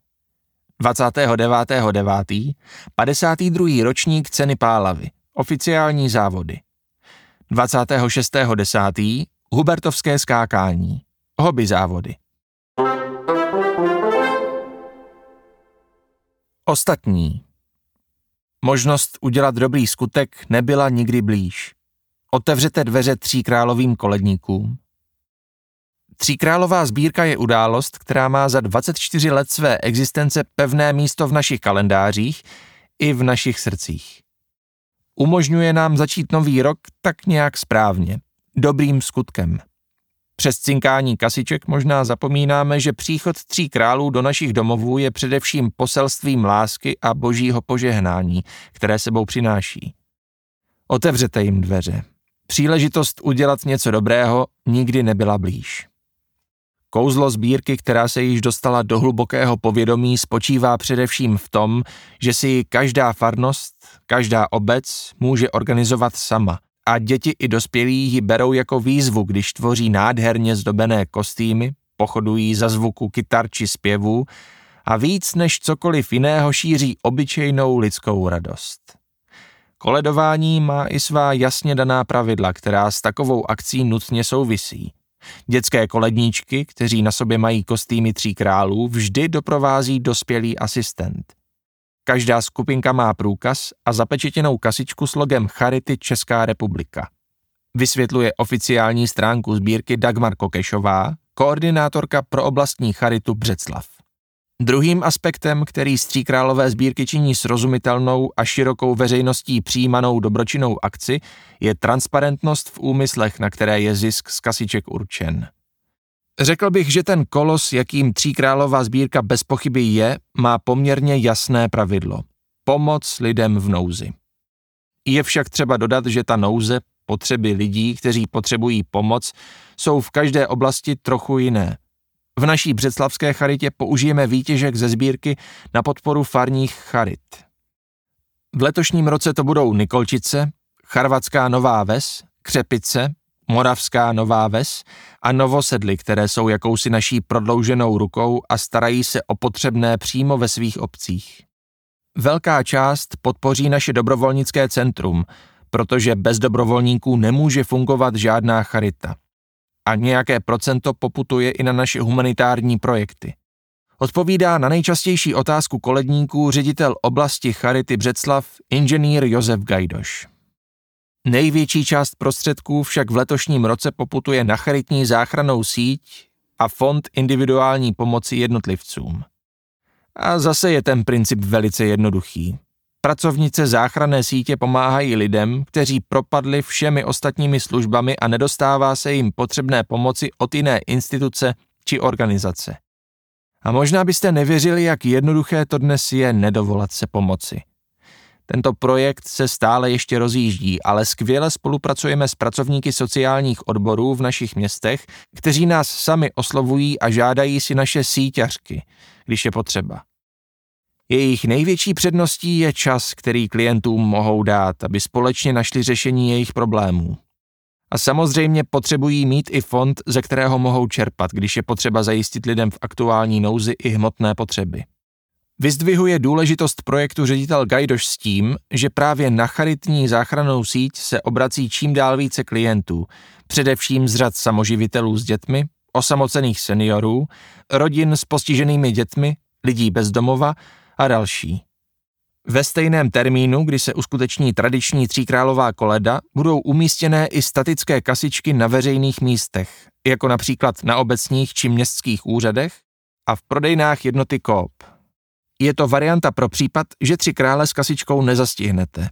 29.9. 52. ročník ceny Pálavy, oficiální závody. 26.10. Hubertovské skákání, hobby závody. Ostatní. Možnost udělat dobrý skutek nebyla nikdy blíž. Otevřete dveře tříkrálovým koledníkům. Tříkrálová sbírka je událost, která má za 24 let své existence pevné místo v našich kalendářích i v našich srdcích. Umožňuje nám začít nový rok tak nějak správně, dobrým skutkem. Přes cinkání kasiček možná zapomínáme, že příchod tří králů do našich domovů je především poselstvím lásky a božího požehnání, které sebou přináší. Otevřete jim dveře. Příležitost udělat něco dobrého nikdy nebyla blíž. Kouzlo sbírky, která se již dostala do hlubokého povědomí, spočívá především v tom, že si každá farnost, každá obec může organizovat sama a děti i dospělí ji berou jako výzvu, když tvoří nádherně zdobené kostýmy, pochodují za zvuku kytar či zpěvů a víc než cokoliv jiného šíří obyčejnou lidskou radost. Koledování má i svá jasně daná pravidla, která s takovou akcí nutně souvisí. Dětské koledníčky, kteří na sobě mají kostýmy tří králů, vždy doprovází dospělý asistent. Každá skupinka má průkaz a zapečetěnou kasičku s logem Charity Česká republika. Vysvětluje oficiální stránku sbírky Dagmar Kokešová, koordinátorka pro oblastní Charitu Břeclav. Druhým aspektem, který Stříkrálové sbírky činí srozumitelnou a širokou veřejností přijímanou dobročinnou akci, je transparentnost v úmyslech, na které je zisk z kasiček určen. Řekl bych, že ten kolos, jakým Tříkrálová sbírka bez pochyby je, má poměrně jasné pravidlo. Pomoc lidem v nouzi. Je však třeba dodat, že ta nouze, potřeby lidí, kteří potřebují pomoc, jsou v každé oblasti trochu jiné. V naší břeclavské charitě použijeme výtěžek ze sbírky na podporu farních charit. V letošním roce to budou Nikolčice, Charvatská Nová Ves, Křepice, Moravská Nová Ves a Novosedly, které jsou jakousi naší prodlouženou rukou a starají se o potřebné přímo ve svých obcích. Velká část podpoří naše dobrovolnické centrum, protože bez dobrovolníků nemůže fungovat žádná charita a nějaké procento poputuje i na naše humanitární projekty. Odpovídá na nejčastější otázku koledníků ředitel oblasti Charity Břeclav, inženýr Josef Gajdoš. Největší část prostředků však v letošním roce poputuje na charitní záchranou síť a fond individuální pomoci jednotlivcům. A zase je ten princip velice jednoduchý. Pracovnice záchranné sítě pomáhají lidem, kteří propadli všemi ostatními službami a nedostává se jim potřebné pomoci od jiné instituce či organizace. A možná byste nevěřili, jak jednoduché to dnes je nedovolat se pomoci. Tento projekt se stále ještě rozjíždí, ale skvěle spolupracujeme s pracovníky sociálních odborů v našich městech, kteří nás sami oslovují a žádají si naše síťařky, když je potřeba. Jejich největší předností je čas, který klientům mohou dát, aby společně našli řešení jejich problémů. A samozřejmě potřebují mít i fond, ze kterého mohou čerpat, když je potřeba zajistit lidem v aktuální nouzi i hmotné potřeby. Vyzdvihuje důležitost projektu ředitel Gajdoš s tím, že právě na charitní záchranou síť se obrací čím dál více klientů, především z řad samoživitelů s dětmi, osamocených seniorů, rodin s postiženými dětmi, lidí bez domova a další. Ve stejném termínu, kdy se uskuteční tradiční tříkrálová koleda, budou umístěné i statické kasičky na veřejných místech, jako například na obecních či městských úřadech a v prodejnách jednoty Coop. Je to varianta pro případ, že tři krále s kasičkou nezastihnete.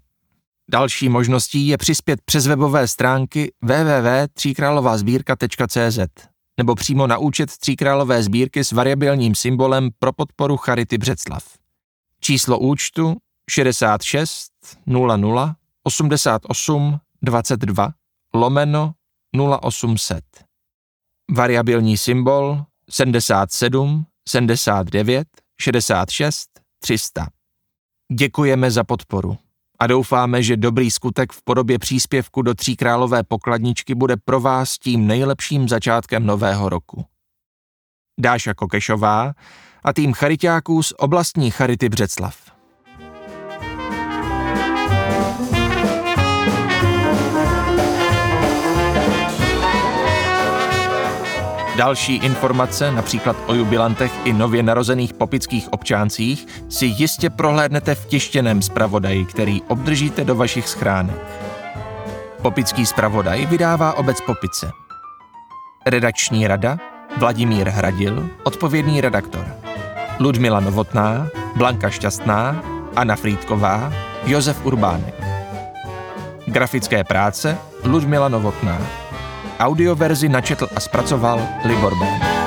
Další možností je přispět přes webové stránky www.tříkrálovázbírka.cz nebo přímo na účet Tříkrálové sbírky s variabilním symbolem pro podporu Charity Břeclav. Číslo účtu 66 00 88 22 lomeno 0800. Variabilní symbol 77 79 66 300. Děkujeme za podporu a doufáme, že dobrý skutek v podobě příspěvku do Tříkrálové pokladničky bude pro vás tím nejlepším začátkem nového roku. Dáša Kokešová a tým charitáků z oblastní Charity Břeclav. Další informace, například o jubilantech i nově narozených popických občáncích, si jistě prohlédnete v tištěném zpravodaji, který obdržíte do vašich schránek. Popický zpravodaj vydává obec Popice. Redakční rada Vladimír Hradil, odpovědný redaktor. Ludmila Novotná, Blanka Šťastná, Anna Frýdková, Josef Urbánek. Grafické práce Ludmila Novotná. Audioverzi načetl a zpracoval Libor Ben.